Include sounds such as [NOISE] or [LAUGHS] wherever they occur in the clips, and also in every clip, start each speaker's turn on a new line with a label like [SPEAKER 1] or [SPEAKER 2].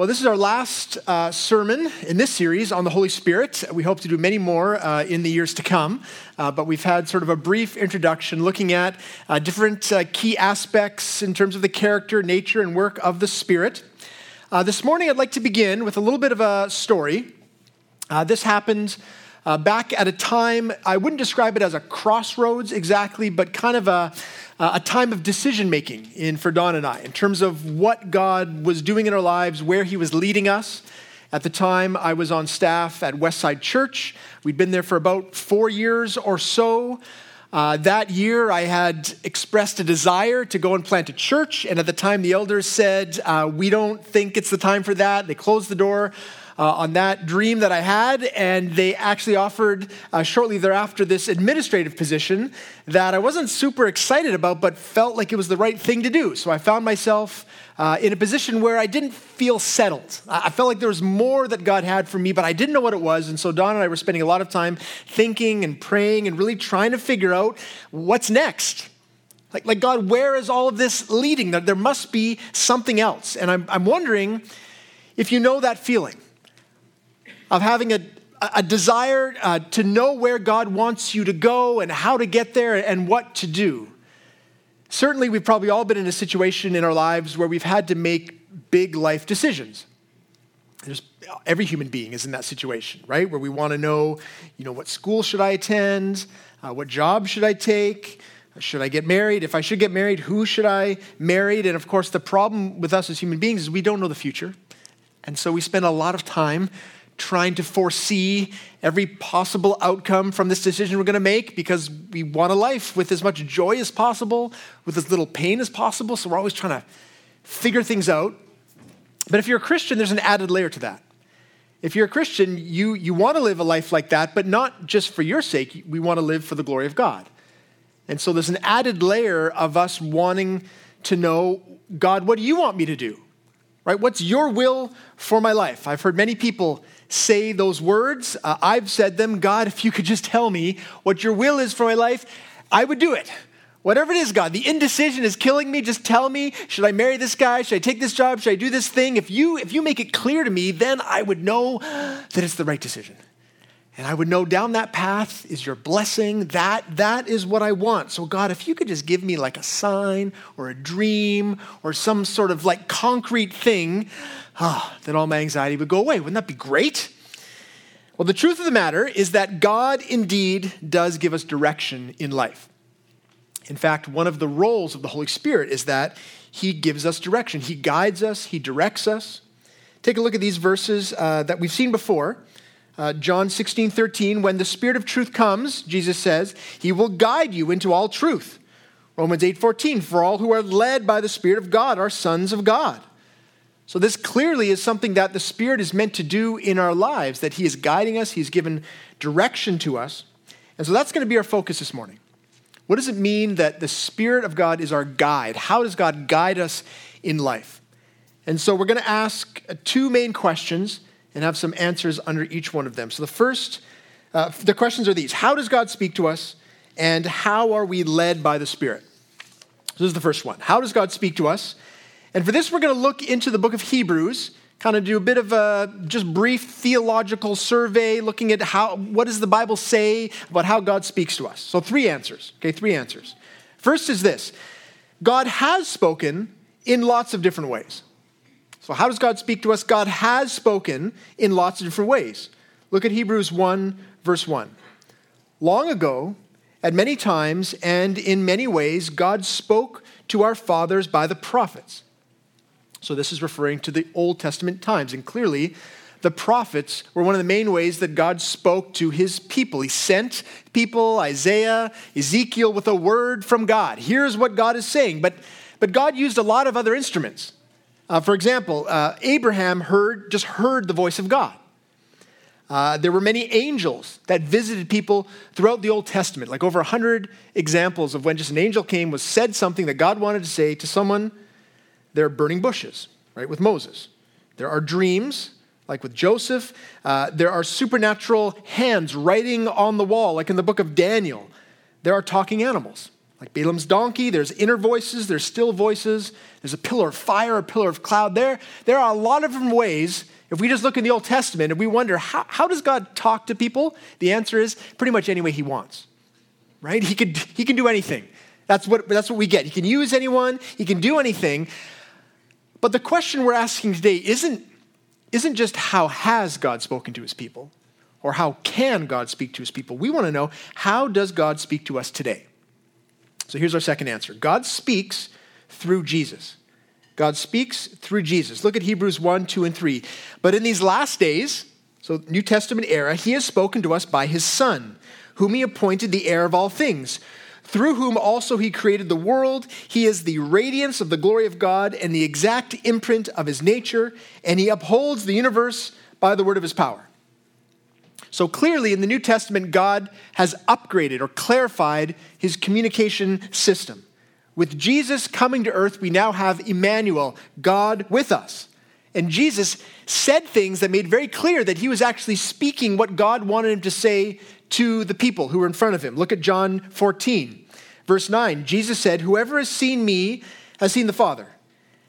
[SPEAKER 1] Well, this is our last uh, sermon in this series on the Holy Spirit. We hope to do many more uh, in the years to come, uh, but we've had sort of a brief introduction looking at uh, different uh, key aspects in terms of the character, nature, and work of the Spirit. Uh, this morning, I'd like to begin with a little bit of a story. this happened back at a time, I wouldn't describe it as a crossroads exactly, but kind of a uh, a time of decision making in for Don and I in terms of what God was doing in our lives, where He was leading us. At the time, I was on staff at Westside Church. We'd been there for about four years or so. Uh, that year, I had expressed a desire to go and plant a church, and at the time, the elders said, uh, We don't think it's the time for that. They closed the door uh, on that dream that I had, and they actually offered uh, shortly thereafter this administrative position that I wasn't super excited about, but felt like it was the right thing to do. So I found myself uh, in a position where I didn't feel settled. I felt like there was more that God had for me, but I didn't know what it was. And so Don and I were spending a lot of time thinking and praying and really trying to figure out what's next. Like, like God, where is all of this leading? There, there must be something else. And I'm, I'm wondering if you know that feeling of having a, a desire uh, to know where God wants you to go and how to get there and what to do. Certainly, we've probably all been in a situation in our lives where we've had to make big life decisions. There's, every human being is in that situation, right? Where we want to know, you know, what school should I attend? Uh, what job should I take? Should I get married? If I should get married, who should I marry? And of course, the problem with us as human beings is we don't know the future. And so we spend a lot of time trying to foresee every possible outcome from this decision we're going to make because we want a life with as much joy as possible, with as little pain as possible. So we're always trying to figure things out. But if you're a Christian, there's an added layer to that. If you're a Christian, you, you want to live a life like that, but not just for your sake. We want to live for the glory of God. And so there's an added layer of us wanting to know God, what do you want me to do? Right? What's your will for my life? I've heard many people say those words. Uh, I've said them. God, if you could just tell me what your will is for my life, I would do it. Whatever it is, God, the indecision is killing me. Just tell me, should I marry this guy? Should I take this job? Should I do this thing? If you if you make it clear to me, then I would know that it's the right decision. And I would know down that path is your blessing. That that is what I want. So God, if you could just give me like a sign or a dream or some sort of like concrete thing, ah, then all my anxiety would go away. Wouldn't that be great? Well, the truth of the matter is that God indeed does give us direction in life. In fact, one of the roles of the Holy Spirit is that He gives us direction. He guides us, He directs us. Take a look at these verses uh, that we've seen before. Uh, John 16, 13, when the Spirit of truth comes, Jesus says, He will guide you into all truth. Romans 8, 14, for all who are led by the Spirit of God are sons of God. So, this clearly is something that the Spirit is meant to do in our lives, that He is guiding us, He's given direction to us. And so that's going to be our focus this morning. What does it mean that the Spirit of God is our guide? How does God guide us in life? And so we're going to ask two main questions and have some answers under each one of them. So the first, uh, the questions are these How does God speak to us? And how are we led by the Spirit? So this is the first one. How does God speak to us? And for this, we're going to look into the book of Hebrews, kind of do a bit of a just brief theological survey, looking at how what does the Bible say about how God speaks to us. So three answers. Okay, three answers. First is this: God has spoken in lots of different ways. So how does God speak to us? God has spoken in lots of different ways. Look at Hebrews 1, verse 1. Long ago, at many times and in many ways, God spoke to our fathers by the prophets. So this is referring to the Old Testament times. And clearly, the prophets were one of the main ways that God spoke to his people. He sent people, Isaiah, Ezekiel, with a word from God. Here's what God is saying. But, but God used a lot of other instruments. Uh, for example, uh, Abraham heard, just heard the voice of God. Uh, there were many angels that visited people throughout the Old Testament, like over 100 examples of when just an angel came, was said something that God wanted to say to someone there are burning bushes, right, with Moses. There are dreams, like with Joseph. Uh, there are supernatural hands writing on the wall, like in the book of Daniel. There are talking animals. Like Balaam's donkey, there's inner voices, there's still voices, there's a pillar of fire, a pillar of cloud. There, there are a lot of different ways. If we just look in the Old Testament and we wonder, how, how does God talk to people? The answer is pretty much any way he wants, right? He, could, he can do anything. That's what, that's what we get. He can use anyone, he can do anything. But the question we're asking today isn't, isn't just how has God spoken to his people or how can God speak to his people. We want to know how does God speak to us today? So here's our second answer God speaks through Jesus. God speaks through Jesus. Look at Hebrews 1, 2, and 3. But in these last days, so New Testament era, he has spoken to us by his Son, whom he appointed the heir of all things, through whom also he created the world. He is the radiance of the glory of God and the exact imprint of his nature, and he upholds the universe by the word of his power. So clearly, in the New Testament, God has upgraded or clarified his communication system. With Jesus coming to earth, we now have Emmanuel, God with us. And Jesus said things that made very clear that he was actually speaking what God wanted him to say to the people who were in front of him. Look at John 14, verse 9. Jesus said, Whoever has seen me has seen the Father.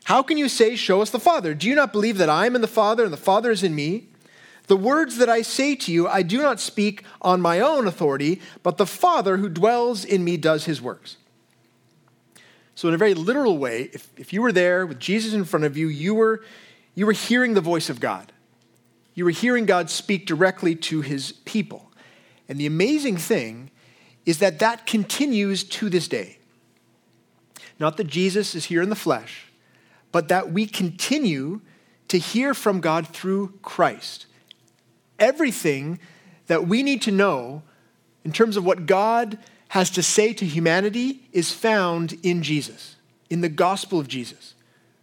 [SPEAKER 1] How can you say, Show us the Father? Do you not believe that I am in the Father and the Father is in me? The words that I say to you, I do not speak on my own authority, but the Father who dwells in me does his works. So, in a very literal way, if, if you were there with Jesus in front of you, you were, you were hearing the voice of God. You were hearing God speak directly to his people. And the amazing thing is that that continues to this day. Not that Jesus is here in the flesh, but that we continue to hear from God through Christ everything that we need to know in terms of what God has to say to humanity is found in Jesus, in the gospel of Jesus.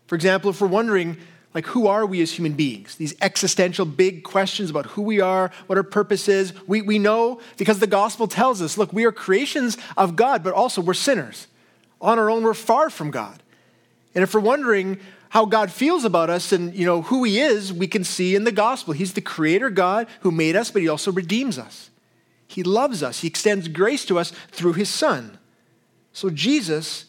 [SPEAKER 1] For example, if we're wondering, like, who are we as human beings? These existential big questions about who we are, what our purpose is. We, we know because the gospel tells us look, we are creations of God, but also we're sinners. On our own, we're far from God. And if we're wondering, how God feels about us and you know who he is, we can see in the gospel. He's the creator God who made us, but he also redeems us. He loves us. He extends grace to us through his son. So Jesus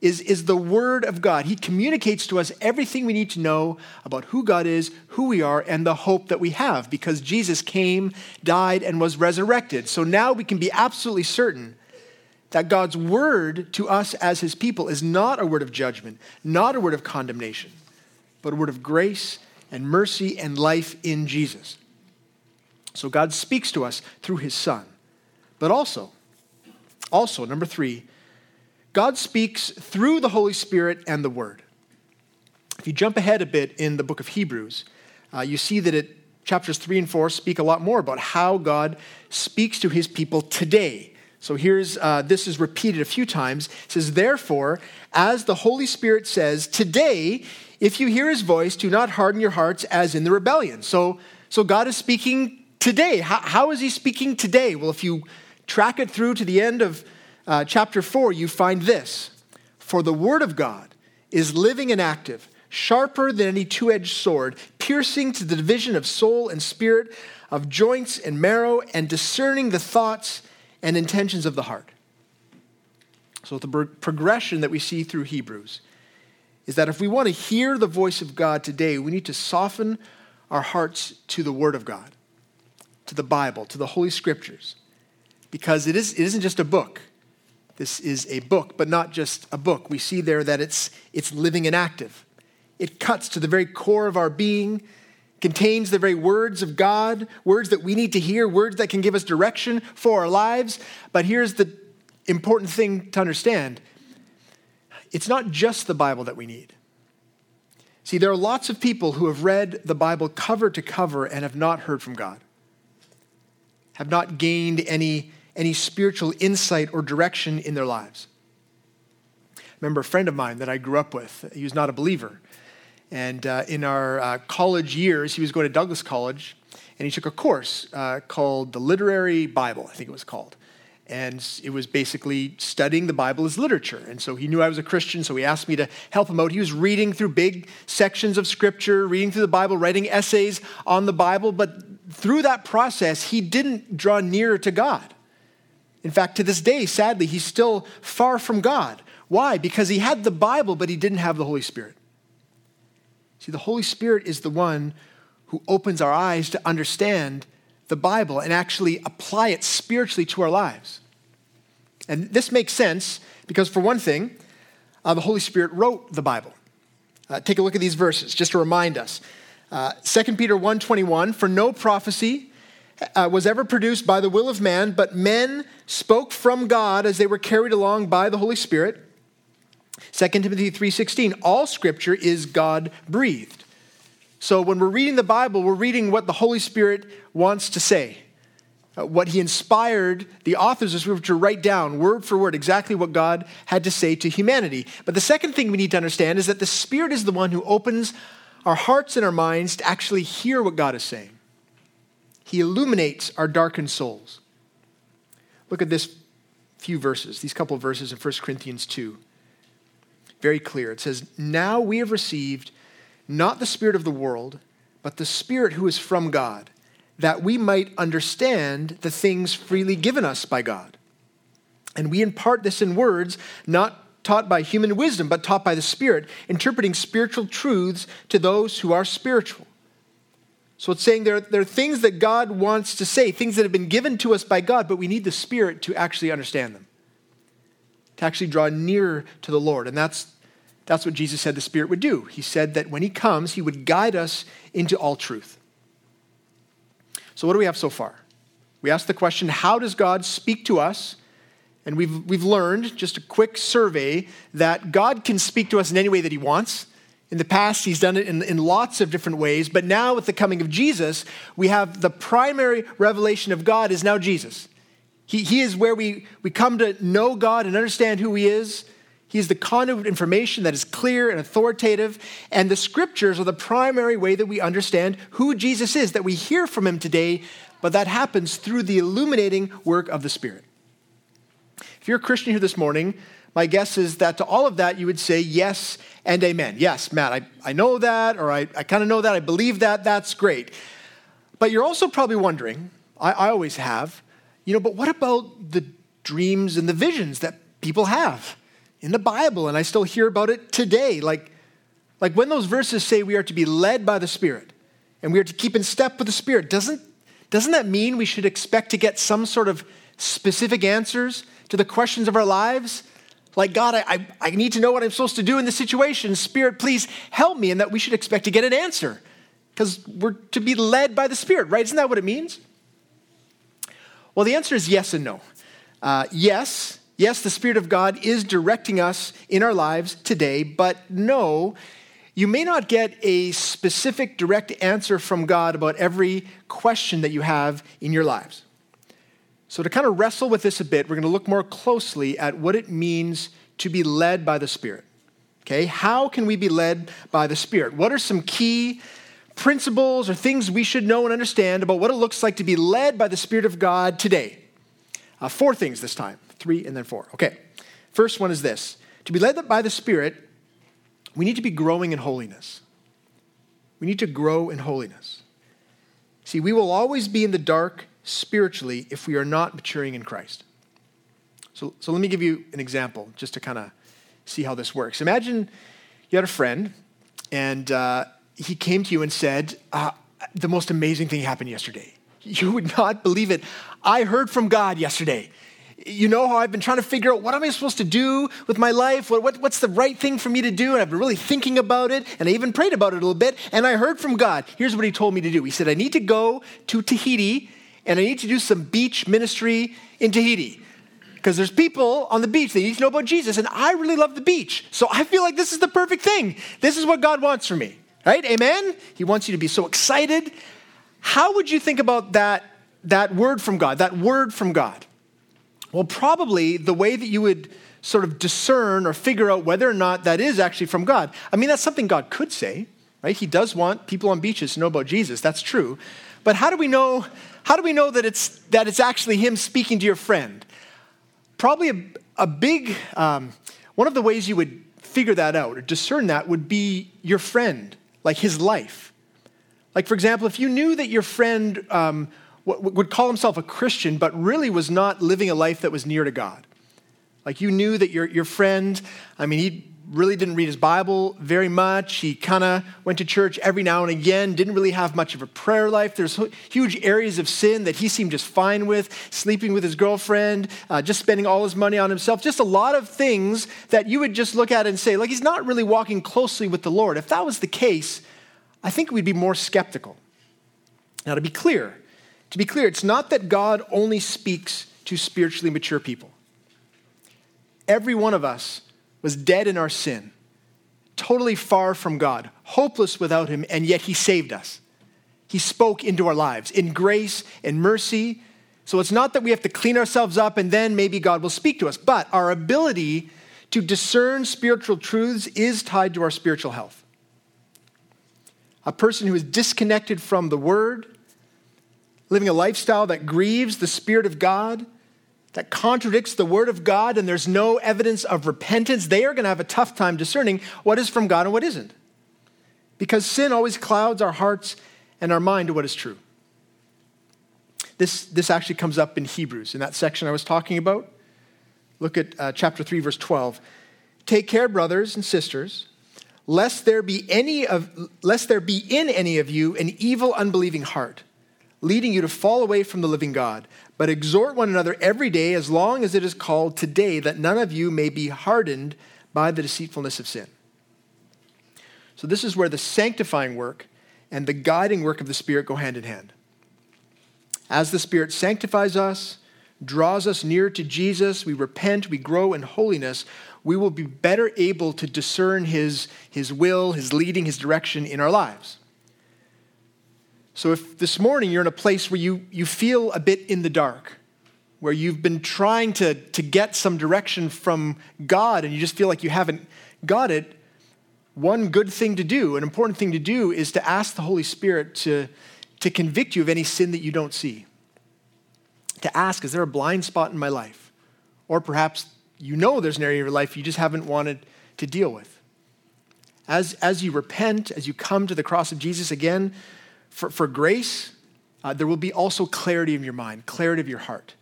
[SPEAKER 1] is, is the word of God. He communicates to us everything we need to know about who God is, who we are, and the hope that we have because Jesus came, died, and was resurrected. So now we can be absolutely certain that God's word to us as his people is not a word of judgment, not a word of condemnation, but a word of grace and mercy and life in Jesus. So God speaks to us through his son. But also, also, number three, God speaks through the Holy Spirit and the Word. If you jump ahead a bit in the book of Hebrews, uh, you see that it, chapters three and four speak a lot more about how God speaks to his people today so here's uh, this is repeated a few times. It says, Therefore, as the Holy Spirit says, today, if you hear his voice, do not harden your hearts as in the rebellion. So, so God is speaking today. How, how is he speaking today? Well, if you track it through to the end of uh, chapter 4, you find this For the word of God is living and active, sharper than any two edged sword, piercing to the division of soul and spirit, of joints and marrow, and discerning the thoughts and intentions of the heart. So, the progression that we see through Hebrews is that if we want to hear the voice of God today, we need to soften our hearts to the Word of God, to the Bible, to the Holy Scriptures, because it, is, it isn't just a book. This is a book, but not just a book. We see there that it's, it's living and active. It cuts to the very core of our being contains the very words of God, words that we need to hear, words that can give us direction for our lives. But here's the important thing to understand it's not just the Bible that we need. See, there are lots of people who have read the Bible cover to cover and have not heard from God, have not gained any, any spiritual insight or direction in their lives. Remember a friend of mine that I grew up with, he was not a believer. And uh, in our uh, college years, he was going to Douglas College, and he took a course uh, called the Literary Bible, I think it was called. And it was basically studying the Bible as literature. And so he knew I was a Christian, so he asked me to help him out. He was reading through big sections of scripture, reading through the Bible, writing essays on the Bible. But through that process, he didn't draw nearer to God. In fact, to this day, sadly, he's still far from God. Why? Because he had the Bible, but he didn't have the Holy Spirit. See, the Holy Spirit is the one who opens our eyes to understand the Bible and actually apply it spiritually to our lives. And this makes sense because, for one thing, uh, the Holy Spirit wrote the Bible. Uh, take a look at these verses just to remind us. Uh, 2 Peter 1.21, For no prophecy uh, was ever produced by the will of man, but men spoke from God as they were carried along by the Holy Spirit. 2 Timothy 3:16 all scripture is God breathed. So when we're reading the Bible, we're reading what the Holy Spirit wants to say. Uh, what he inspired the authors of scripture to write down word for word exactly what God had to say to humanity. But the second thing we need to understand is that the Spirit is the one who opens our hearts and our minds to actually hear what God is saying. He illuminates our darkened souls. Look at this few verses, these couple of verses in 1 Corinthians 2 very clear. It says, Now we have received not the Spirit of the world, but the Spirit who is from God, that we might understand the things freely given us by God. And we impart this in words, not taught by human wisdom, but taught by the Spirit, interpreting spiritual truths to those who are spiritual. So it's saying there, there are things that God wants to say, things that have been given to us by God, but we need the Spirit to actually understand them to actually draw nearer to the Lord. And that's, that's what Jesus said the Spirit would do. He said that when He comes, He would guide us into all truth. So, what do we have so far? We asked the question how does God speak to us? And we've, we've learned, just a quick survey, that God can speak to us in any way that He wants. In the past, He's done it in, in lots of different ways, but now with the coming of Jesus, we have the primary revelation of God is now Jesus. He, he is where we, we come to know God and understand who He is. He is the conduit of information that is clear and authoritative. And the scriptures are the primary way that we understand who Jesus is, that we hear from Him today, but that happens through the illuminating work of the Spirit. If you're a Christian here this morning, my guess is that to all of that, you would say yes and amen. Yes, Matt, I, I know that, or I, I kind of know that, I believe that, that's great. But you're also probably wondering, I, I always have, you know, but what about the dreams and the visions that people have in the Bible? And I still hear about it today. Like, like when those verses say we are to be led by the Spirit and we are to keep in step with the Spirit, doesn't, doesn't that mean we should expect to get some sort of specific answers to the questions of our lives? Like, God, I, I, I need to know what I'm supposed to do in this situation. Spirit, please help me. And that we should expect to get an answer because we're to be led by the Spirit, right? Isn't that what it means? Well, the answer is yes and no. Uh, yes, yes, the Spirit of God is directing us in our lives today, but no, you may not get a specific direct answer from God about every question that you have in your lives. So, to kind of wrestle with this a bit, we're going to look more closely at what it means to be led by the Spirit. Okay, how can we be led by the Spirit? What are some key principles or things we should know and understand about what it looks like to be led by the Spirit of God today. Uh, four things this time three and then four. Okay. First one is this to be led by the Spirit, we need to be growing in holiness. We need to grow in holiness. See, we will always be in the dark spiritually if we are not maturing in Christ. So, so let me give you an example just to kind of see how this works. Imagine you had a friend and uh, he came to you and said, uh, The most amazing thing happened yesterday. You would not believe it. I heard from God yesterday. You know how I've been trying to figure out what am I supposed to do with my life? What, what, what's the right thing for me to do? And I've been really thinking about it, and I even prayed about it a little bit, and I heard from God. Here's what He told me to do He said, I need to go to Tahiti, and I need to do some beach ministry in Tahiti because there's people on the beach that need to know about Jesus, and I really love the beach. So I feel like this is the perfect thing. This is what God wants for me. Right? Amen? He wants you to be so excited. How would you think about that, that word from God, that word from God? Well, probably the way that you would sort of discern or figure out whether or not that is actually from God. I mean, that's something God could say, right? He does want people on beaches to know about Jesus. That's true. But how do we know, how do we know that it's, that it's actually Him speaking to your friend? Probably a, a big, um, one of the ways you would figure that out or discern that would be your friend like his life. Like, for example, if you knew that your friend um, would call himself a Christian, but really was not living a life that was near to God. Like you knew that your, your friend, I mean, he really didn't read his Bible very much. He kind of went to church every now and again, didn't really have much of a prayer life. There's huge areas of sin that he seemed just fine with, sleeping with his girlfriend, uh, just spending all his money on himself, just a lot of things that you would just look at and say, like, he's not really walking closely with the Lord. If that was the case, I think we'd be more skeptical. Now, to be clear, to be clear, it's not that God only speaks to spiritually mature people. Every one of us was dead in our sin, totally far from God, hopeless without Him, and yet He saved us. He spoke into our lives in grace and mercy. So it's not that we have to clean ourselves up and then maybe God will speak to us, but our ability to discern spiritual truths is tied to our spiritual health. A person who is disconnected from the Word, living a lifestyle that grieves the Spirit of God, that contradicts the Word of God, and there's no evidence of repentance, they are going to have a tough time discerning what is from God and what isn't. Because sin always clouds our hearts and our mind to what is true. This, this actually comes up in Hebrews, in that section I was talking about. Look at uh, chapter 3, verse 12. Take care, brothers and sisters, lest there be any of lest there be in any of you an evil unbelieving heart leading you to fall away from the living God. But exhort one another every day, as long as it is called today, that none of you may be hardened by the deceitfulness of sin. So, this is where the sanctifying work and the guiding work of the Spirit go hand in hand. As the Spirit sanctifies us, draws us near to Jesus, we repent, we grow in holiness, we will be better able to discern His, his will, His leading, His direction in our lives. So if this morning you're in a place where you, you feel a bit in the dark, where you've been trying to, to get some direction from God and you just feel like you haven't got it, one good thing to do, an important thing to do, is to ask the Holy Spirit to, to convict you of any sin that you don't see. To ask, is there a blind spot in my life? Or perhaps you know there's an area of your life you just haven't wanted to deal with. As, as you repent, as you come to the cross of Jesus again, for, for grace, uh, there will be also clarity in your mind, clarity of your heart,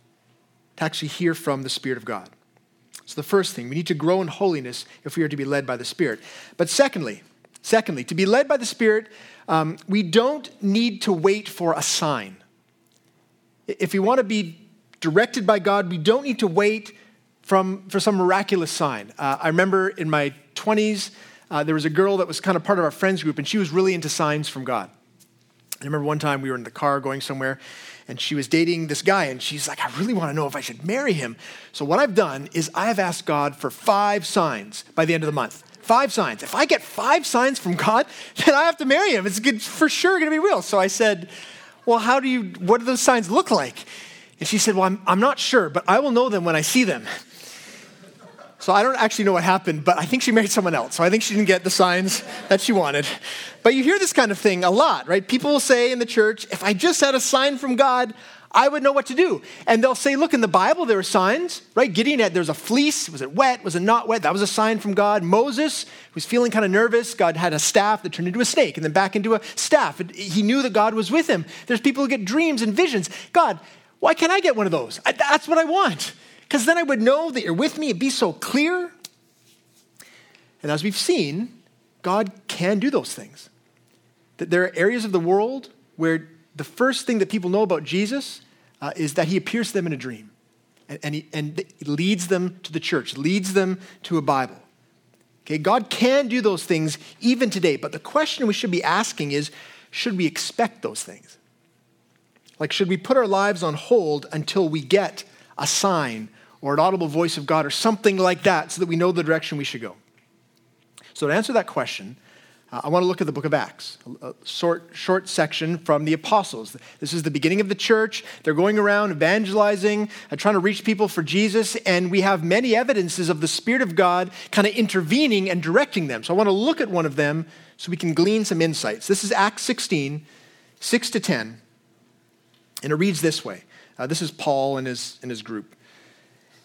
[SPEAKER 1] to actually hear from the Spirit of God. So the first thing, we need to grow in holiness if we are to be led by the Spirit. But secondly, secondly, to be led by the Spirit, um, we don't need to wait for a sign. If we want to be directed by God, we don't need to wait from, for some miraculous sign. Uh, I remember in my 20s, uh, there was a girl that was kind of part of our friends group, and she was really into signs from God. I remember one time we were in the car going somewhere, and she was dating this guy, and she's like, I really want to know if I should marry him. So, what I've done is I've asked God for five signs by the end of the month. Five signs. If I get five signs from God, [LAUGHS] then I have to marry him. It's good, for sure going to be real. So I said, Well, how do you, what do those signs look like? And she said, Well, I'm, I'm not sure, but I will know them when I see them. So I don't actually know what happened, but I think she married someone else. So I think she didn't get the signs that she wanted. But you hear this kind of thing a lot, right? People will say in the church, if I just had a sign from God, I would know what to do. And they'll say, look, in the Bible, there are signs, right? Gideon had, there was a fleece. Was it wet? Was it not wet? That was a sign from God. Moses was feeling kind of nervous. God had a staff that turned into a snake and then back into a staff. He knew that God was with him. There's people who get dreams and visions. God, why can't I get one of those? That's what I want because then I would know that you're with me. It'd be so clear. And as we've seen, God can do those things. That there are areas of the world where the first thing that people know about Jesus uh, is that he appears to them in a dream. And, and, he, and leads them to the church, leads them to a Bible. Okay, God can do those things even today, but the question we should be asking is should we expect those things? Like, should we put our lives on hold until we get a sign or an audible voice of God or something like that so that we know the direction we should go? So, to answer that question, uh, I want to look at the book of Acts, a, short, short section from the apostles. This is the beginning of the church. They're going around evangelizing, uh, trying to reach people for Jesus, and we have many evidences of the Spirit of God kind of intervening and directing them. So, I want to look at one of them so we can glean some insights. This is Acts 16, 6 to 10, and it reads this way. Uh, this is Paul and his, and his group.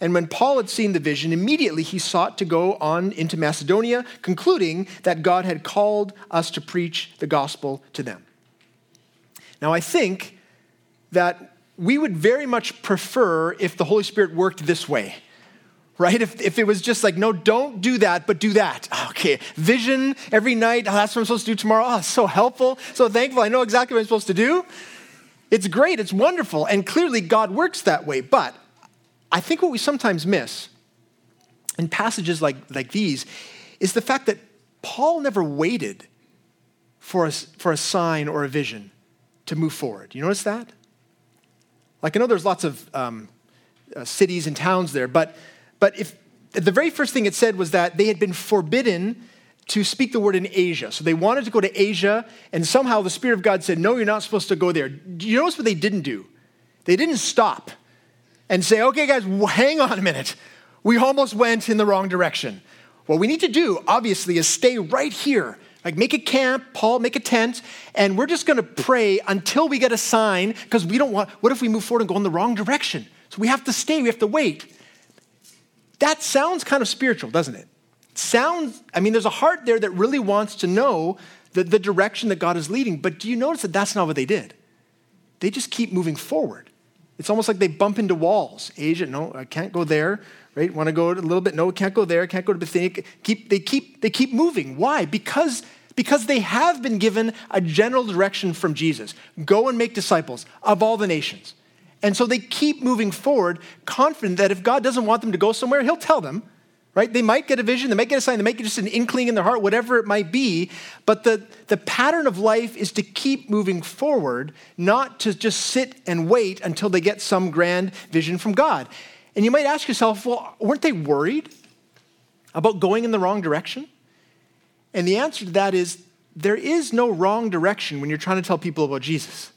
[SPEAKER 1] And when Paul had seen the vision, immediately he sought to go on into Macedonia, concluding that God had called us to preach the gospel to them. Now, I think that we would very much prefer if the Holy Spirit worked this way, right? If, if it was just like, no, don't do that, but do that. [LAUGHS] Okay, vision every night. Oh, that's what I'm supposed to do tomorrow. Oh, so helpful, so thankful. I know exactly what I'm supposed to do. It's great, it's wonderful, and clearly God works that way. But I think what we sometimes miss in passages like, like these is the fact that Paul never waited for a, for a sign or a vision to move forward. You notice that? Like, I know there's lots of um, uh, cities and towns there, but, but if the very first thing it said was that they had been forbidden to speak the word in Asia. So they wanted to go to Asia, and somehow the Spirit of God said, No, you're not supposed to go there. Do you notice what they didn't do? They didn't stop and say, okay, guys, hang on a minute. We almost went in the wrong direction. What we need to do, obviously, is stay right here. Like, make a camp, Paul, make a tent, and we're just gonna pray until we get a sign, because we don't want, what if we move forward and go in the wrong direction? So we have to stay, we have to wait. That sounds kind of spiritual, doesn't it? sounds, I mean, there's a heart there that really wants to know the, the direction that God is leading, but do you notice that that's not what they did? They just keep moving forward. It's almost like they bump into walls. Asia, no, I can't go there. Right? Want to go a little bit? No, can't go there. Can't go to Bithynia. Keep, they keep they keep moving. Why? Because because they have been given a general direction from Jesus. Go and make disciples of all the nations. And so they keep moving forward, confident that if God doesn't want them to go somewhere, He'll tell them right? They might get a vision, they might get a sign, they might get just an inkling in their heart, whatever it might be. But the, the pattern of life is to keep moving forward, not to just sit and wait until they get some grand vision from God. And you might ask yourself, well, weren't they worried about going in the wrong direction? And the answer to that is there is no wrong direction when you're trying to tell people about Jesus.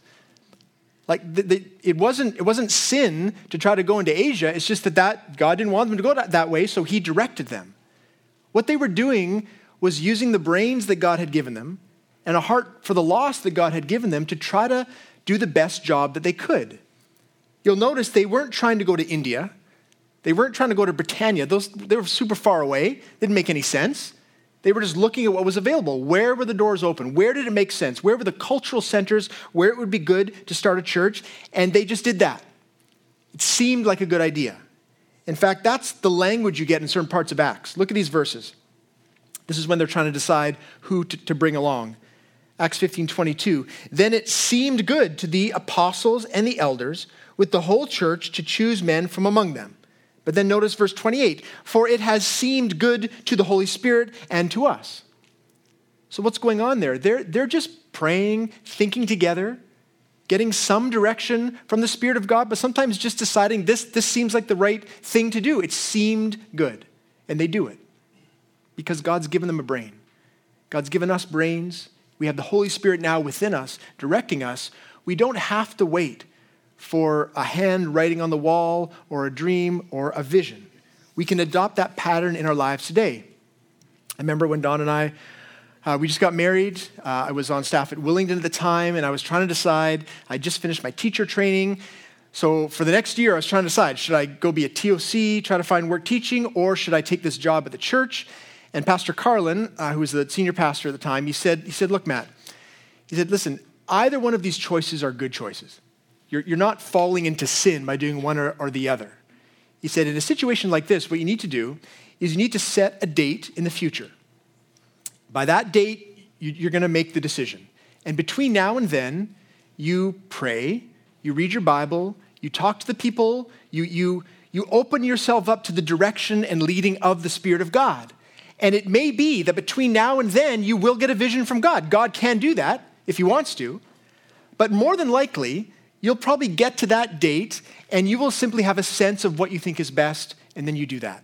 [SPEAKER 1] Like the, the, it wasn't it wasn't sin to try to go into Asia. It's just that, that God didn't want them to go that, that way, so He directed them. What they were doing was using the brains that God had given them and a heart for the lost that God had given them to try to do the best job that they could. You'll notice they weren't trying to go to India. They weren't trying to go to Britannia. Those, they were super far away. Didn't make any sense. They were just looking at what was available. Where were the doors open? Where did it make sense? Where were the cultural centers where it would be good to start a church? And they just did that. It seemed like a good idea. In fact, that's the language you get in certain parts of Acts. Look at these verses. This is when they're trying to decide who to, to bring along. Acts 15 22. Then it seemed good to the apostles and the elders with the whole church to choose men from among them but then notice verse 28 for it has seemed good to the Holy Spirit and to us. So, what's going on there? They're, they're just praying, thinking together, getting some direction from the Spirit of God, but sometimes just deciding this, this seems like the right thing to do. It seemed good. And they do it because God's given them a brain. God's given us brains. We have the Holy Spirit now within us, directing us. We don't have to wait for a hand writing on the wall or a dream or a vision. We can adopt that pattern in our lives today. I remember when Don and I, uh, we just got married. Uh, I was on staff at Willingdon at the time, and I was trying to decide. I just finished my teacher training. So for the next year, I was trying to decide should I go be a TOC, try to find work teaching, or should I take this job at the church? And Pastor Carlin, uh, who was the senior pastor at the time, he said, he said, Look, Matt, he said, listen, either one of these choices are good choices. You're, you're not falling into sin by doing one or, or the other. He said, in a situation like this, what you need to do is you need to set a date in the future. By that date, you, you're going to make the decision. And between now and then, you pray, you read your Bible, you talk to the people, you, you, you open yourself up to the direction and leading of the Spirit of God. And it may be that between now and then, you will get a vision from God. God can do that if He wants to. But more than likely, You'll probably get to that date and you will simply have a sense of what you think is best, and then you do that.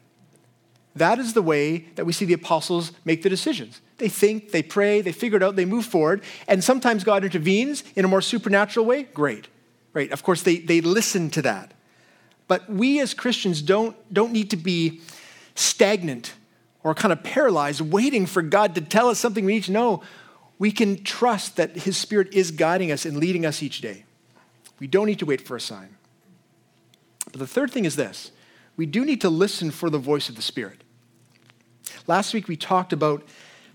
[SPEAKER 1] That is the way that we see the apostles make the decisions. They think, they pray, they figure it out, they move forward, and sometimes God intervenes in a more supernatural way. Great. right? Of course, they, they listen to that. But we as Christians don't, don't need to be stagnant or kind of paralyzed, waiting for God to tell us something we need to know. We can trust that His Spirit is guiding us and leading us each day. We don't need to wait for a sign. But the third thing is this we do need to listen for the voice of the Spirit. Last week we talked about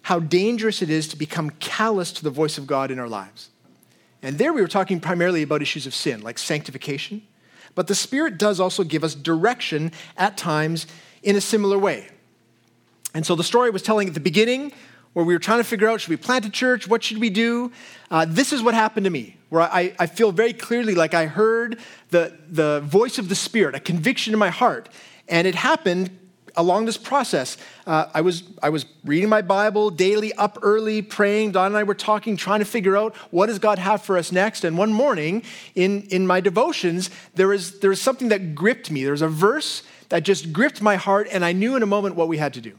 [SPEAKER 1] how dangerous it is to become callous to the voice of God in our lives. And there we were talking primarily about issues of sin, like sanctification. But the Spirit does also give us direction at times in a similar way. And so the story was telling at the beginning, where we were trying to figure out should we plant a church? What should we do? Uh, this is what happened to me, where I, I feel very clearly like I heard the, the voice of the Spirit, a conviction in my heart. And it happened along this process. Uh, I, was, I was reading my Bible daily, up early, praying. Don and I were talking, trying to figure out what does God have for us next. And one morning in, in my devotions, there was, there was something that gripped me. There was a verse that just gripped my heart, and I knew in a moment what we had to do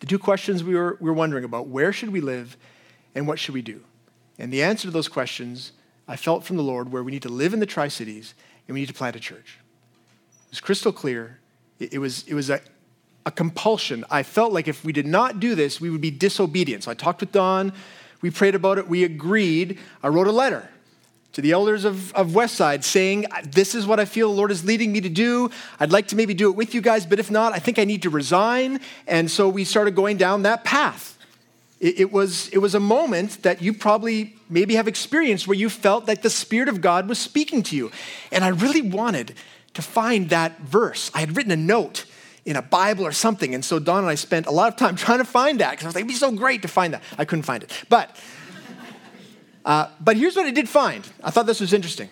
[SPEAKER 1] the two questions we were, we were wondering about where should we live and what should we do? And the answer to those questions I felt from the Lord where we need to live in the Tri Cities and we need to plant a church. It was crystal clear. It, it was, it was a, a compulsion. I felt like if we did not do this, we would be disobedient. So I talked with Don. We prayed about it. We agreed. I wrote a letter to the elders of, of Westside saying, This is what I feel the Lord is leading me to do. I'd like to maybe do it with you guys, but if not, I think I need to resign. And so we started going down that path. It, it was, it was a moment that you probably maybe have experienced where you felt that the Spirit of God was speaking to you. And I really wanted to find that verse. I had written a note in a Bible or something. And so Don and I spent a lot of time [LAUGHS] trying to find that because I was like, it'd be so great to find that. I couldn't find it. But [LAUGHS] uh, but here's what I did find. I thought this was interesting.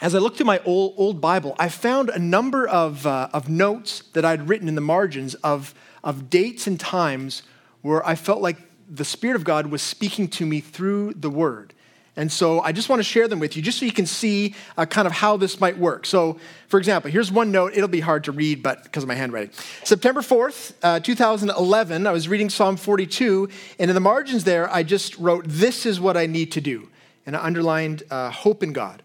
[SPEAKER 1] As I looked through my old, old Bible, I found a number of, uh, of notes that I'd written in the margins of, of dates and times where I felt like the Spirit of God was speaking to me through the Word. And so I just want to share them with you just so you can see uh, kind of how this might work. So, for example, here's one note. It'll be hard to read, but because of my handwriting. September 4th, uh, 2011, I was reading Psalm 42, and in the margins there, I just wrote, This is what I need to do. And I underlined uh, hope in God.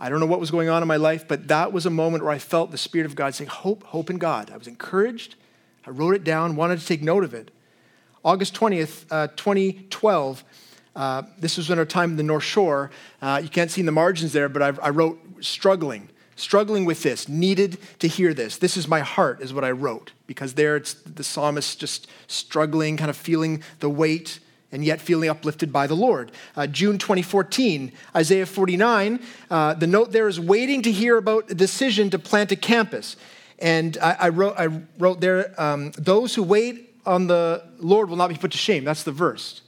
[SPEAKER 1] I don't know what was going on in my life, but that was a moment where I felt the Spirit of God saying, Hope, hope in God. I was encouraged. I wrote it down, wanted to take note of it. August 20th, uh, 2012, uh, this was in our time in the North Shore. Uh, you can't see in the margins there, but I, I wrote struggling, struggling with this, needed to hear this. This is my heart, is what I wrote, because there it's the psalmist just struggling, kind of feeling the weight and yet feeling uplifted by the Lord. Uh, June 2014, Isaiah 49, uh, the note there is waiting to hear about a decision to plant a campus. And I, I wrote, I wrote there, um, those who wait on the Lord will not be put to shame. That's the verse.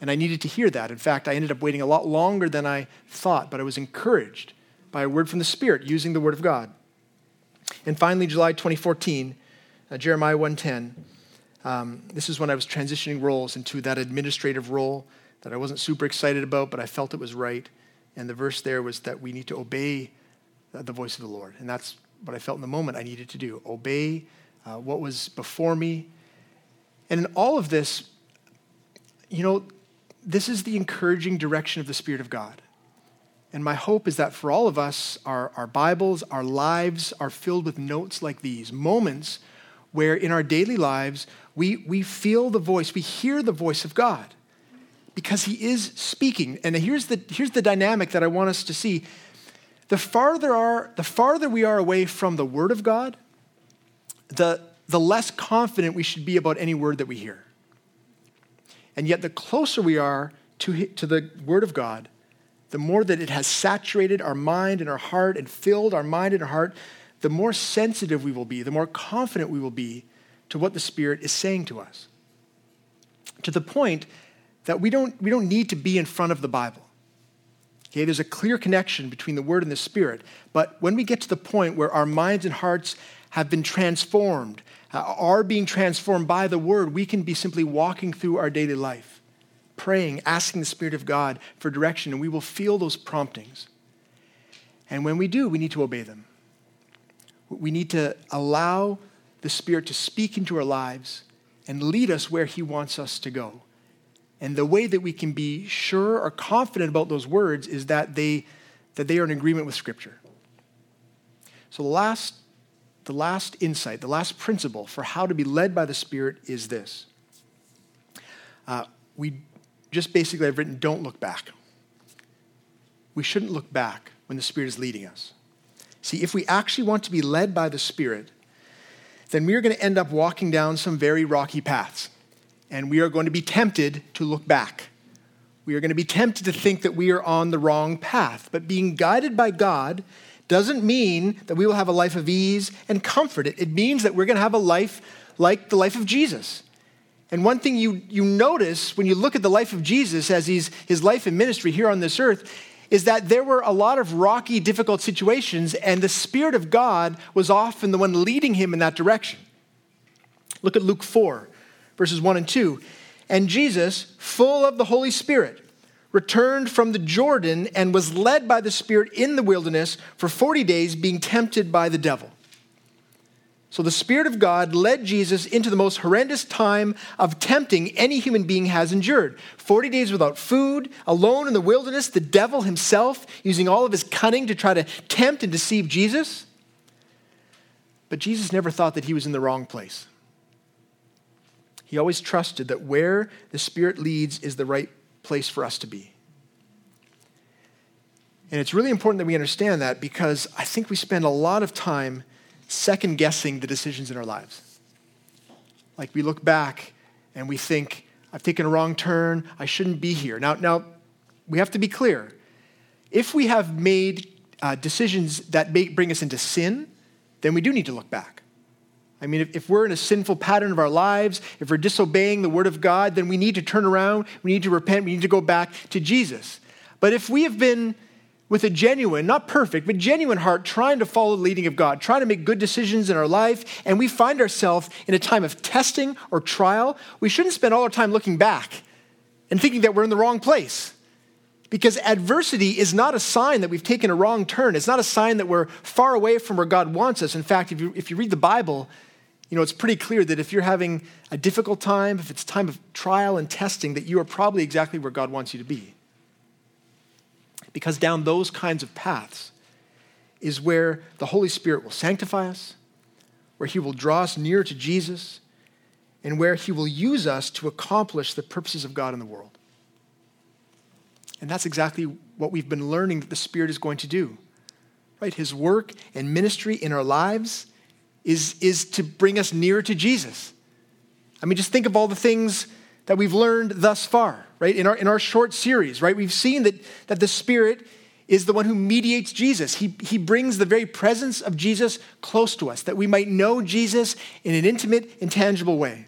[SPEAKER 1] And I needed to hear that. In fact, I ended up waiting a lot longer than I thought, but I was encouraged by a word from the Spirit using the Word of God. And finally, July 2014, uh, Jeremiah 110. Um, this is when I was transitioning roles into that administrative role that I wasn't super excited about, but I felt it was right. And the verse there was that we need to obey the voice of the Lord. And that's what I felt in the moment I needed to do obey uh, what was before me. And in all of this, you know, this is the encouraging direction of the Spirit of God. And my hope is that for all of us, our, our Bibles, our lives are filled with notes like these, moments where in our daily lives we, we feel the voice, we hear the voice of God because He is speaking. And here's the, here's the dynamic that I want us to see. The farther, are, the farther we are away from the Word of God, the, the less confident we should be about any word that we hear. And yet, the closer we are to, to the Word of God, the more that it has saturated our mind and our heart and filled our mind and our heart, the more sensitive we will be, the more confident we will be to what the Spirit is saying to us. To the point that we don't, we don't need to be in front of the Bible. Okay, there's a clear connection between the Word and the Spirit. But when we get to the point where our minds and hearts have been transformed, Uh, are being transformed by the word, we can be simply walking through our daily life, praying, asking the Spirit of God for direction, and we will feel those promptings. And when we do, we need to obey them. We need to allow the Spirit to speak into our lives and lead us where He wants us to go. And the way that we can be sure or confident about those words is that they, that they are in agreement with Scripture. So the last, the last insight, the last principle for how to be led by the Spirit is this. Uh, we just basically have written, don't look back. We shouldn't look back when the Spirit is leading us. See, if we actually want to be led by the Spirit, then we are going to end up walking down some very rocky paths. And we are going to be tempted to look back. We are going to be tempted to think that we are on the wrong path. But being guided by God doesn't mean that we will have a life of ease and comfort. It, means that we're going to have a life like the life of Jesus. And one thing you, you notice when you look at the life of Jesus as he's, his life and ministry here on this earth is that there were a lot of rocky, difficult situations, and the Spirit of God was often the one leading him in that direction. Look at Luke 4, verses 1 and 2. And Jesus, full of the Holy Spirit, returned from the Jordan and was led by the Spirit in the wilderness for 40 days, being tempted by the devil. So the Spirit of God led Jesus into the most horrendous time of tempting any human being has endured. 40 days without food, alone in the wilderness, the devil himself using all of his cunning to try to tempt and deceive Jesus. But Jesus never thought that he was in the wrong place. He always trusted that where the Spirit leads is the right place for us to be. And it's really important that we understand that because I think we spend a lot of time second guessing the decisions in our lives. Like we look back and we think, I've taken a wrong turn, I shouldn't be here. Now, now we have to be clear. If we have made uh, decisions that may bring us into sin, then we do need to look back. I mean, if, if we're in a sinful pattern of our lives, if we're disobeying the word of God, then we need to turn around, we need to repent, we need to go back to Jesus. But if we have been with a genuine, not perfect, but genuine heart, trying to follow the leading of God, trying to make good decisions in our life, and we find ourselves in a time of testing or trial, we shouldn't spend all our time looking back and thinking that we're in the wrong place. Because adversity is not a sign that we've taken a wrong turn. It's not a sign that we're far away from where God wants us. In fact, if you, if you read the Bible, you know, it's pretty clear that if you're having a difficult time, if it's time of trial and testing, that you are probably exactly where God wants you to be. Because down those kinds of paths is where the Holy Spirit will sanctify us, where He will draw us near to Jesus, and where He will use us to accomplish the purposes of God in the world. And that's exactly what we've been learning that the Spirit is going to do. Right? His work and ministry in our lives is, is to bring us nearer to Jesus. I mean, just think of all the things that we've learned thus far, right? In our, in our short series, right? We've seen that, that the Spirit is the one who mediates Jesus. He, he brings the very presence of Jesus close to us, that we might know Jesus in an intimate, intangible way.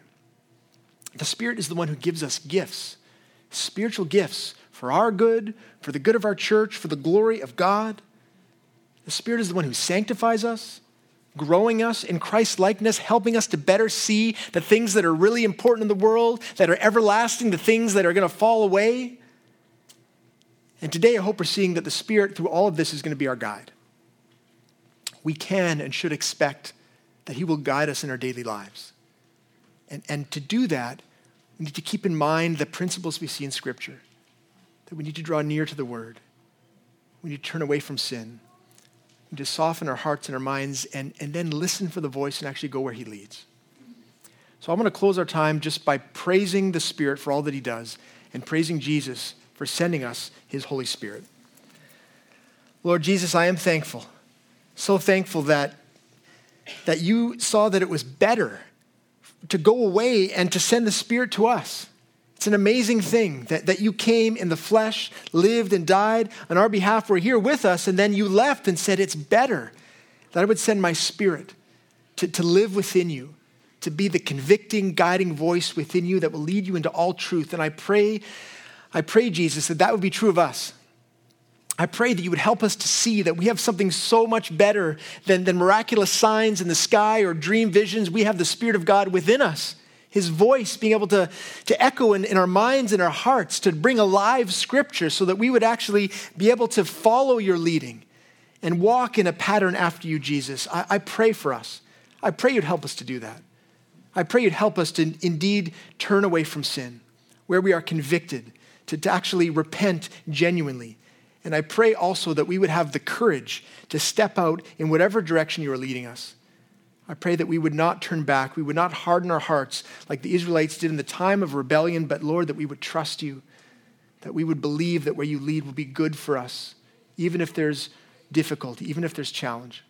[SPEAKER 1] The Spirit is the one who gives us gifts, spiritual gifts for our good, for the good of our church, for the glory of God. The Spirit is the one who sanctifies us, growing us in Christ likeness, helping us to better see the things that are really important in the world, that are everlasting, the things that are going to fall away. And today, I hope we're seeing that the Spirit, through all of this, is going to be our guide. We can and should expect that He will guide us in our daily lives. And, and to do that, we need to keep in mind the principles we see in Scripture that we need to draw near to the Word, we need to turn away from sin to soften our hearts and our minds and, and then listen for the voice and actually go where He leads. So I'm going to close our time just by praising the Spirit for all that He does and praising Jesus for sending us His Holy Spirit. Lord Jesus, I am thankful, so thankful that, that you saw that it was better to go away and to send the Spirit to us. It's an amazing thing that, that you came in the flesh, lived and died on our behalf, were here with us, and then you left and said, It's better that I would send my spirit to, to live within you, to be the convicting, guiding voice within you that will lead you into all truth. And I pray, I pray, Jesus, that that would be true of us. I pray that you would help us to see that we have something so much better than, than miraculous signs in the sky or dream visions. We have the Spirit of God within us his voice being able to, to echo in, in our minds and our hearts, to bring alive scripture so that we would actually be able to follow your leading and walk in a pattern after you, Jesus. I, I pray for us. I pray you'd help us to do that. I pray you'd help us to indeed turn away from sin, where we are convicted, to, to actually repent genuinely, And I pray also that we would have the courage to step out in whatever direction you are leading us. I pray that we would not turn back. We would not harden our hearts like the Israelites did in the time of rebellion, but Lord, that we would trust you, that we would believe that where you lead will be good for us, even if there's difficulty, even if there's challenge.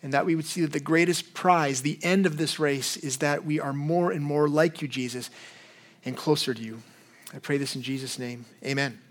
[SPEAKER 1] And that we would see that the greatest prize, the end of this race, is that we are more and more like you, Jesus, and closer to you. I pray this in Jesus' name. Amen.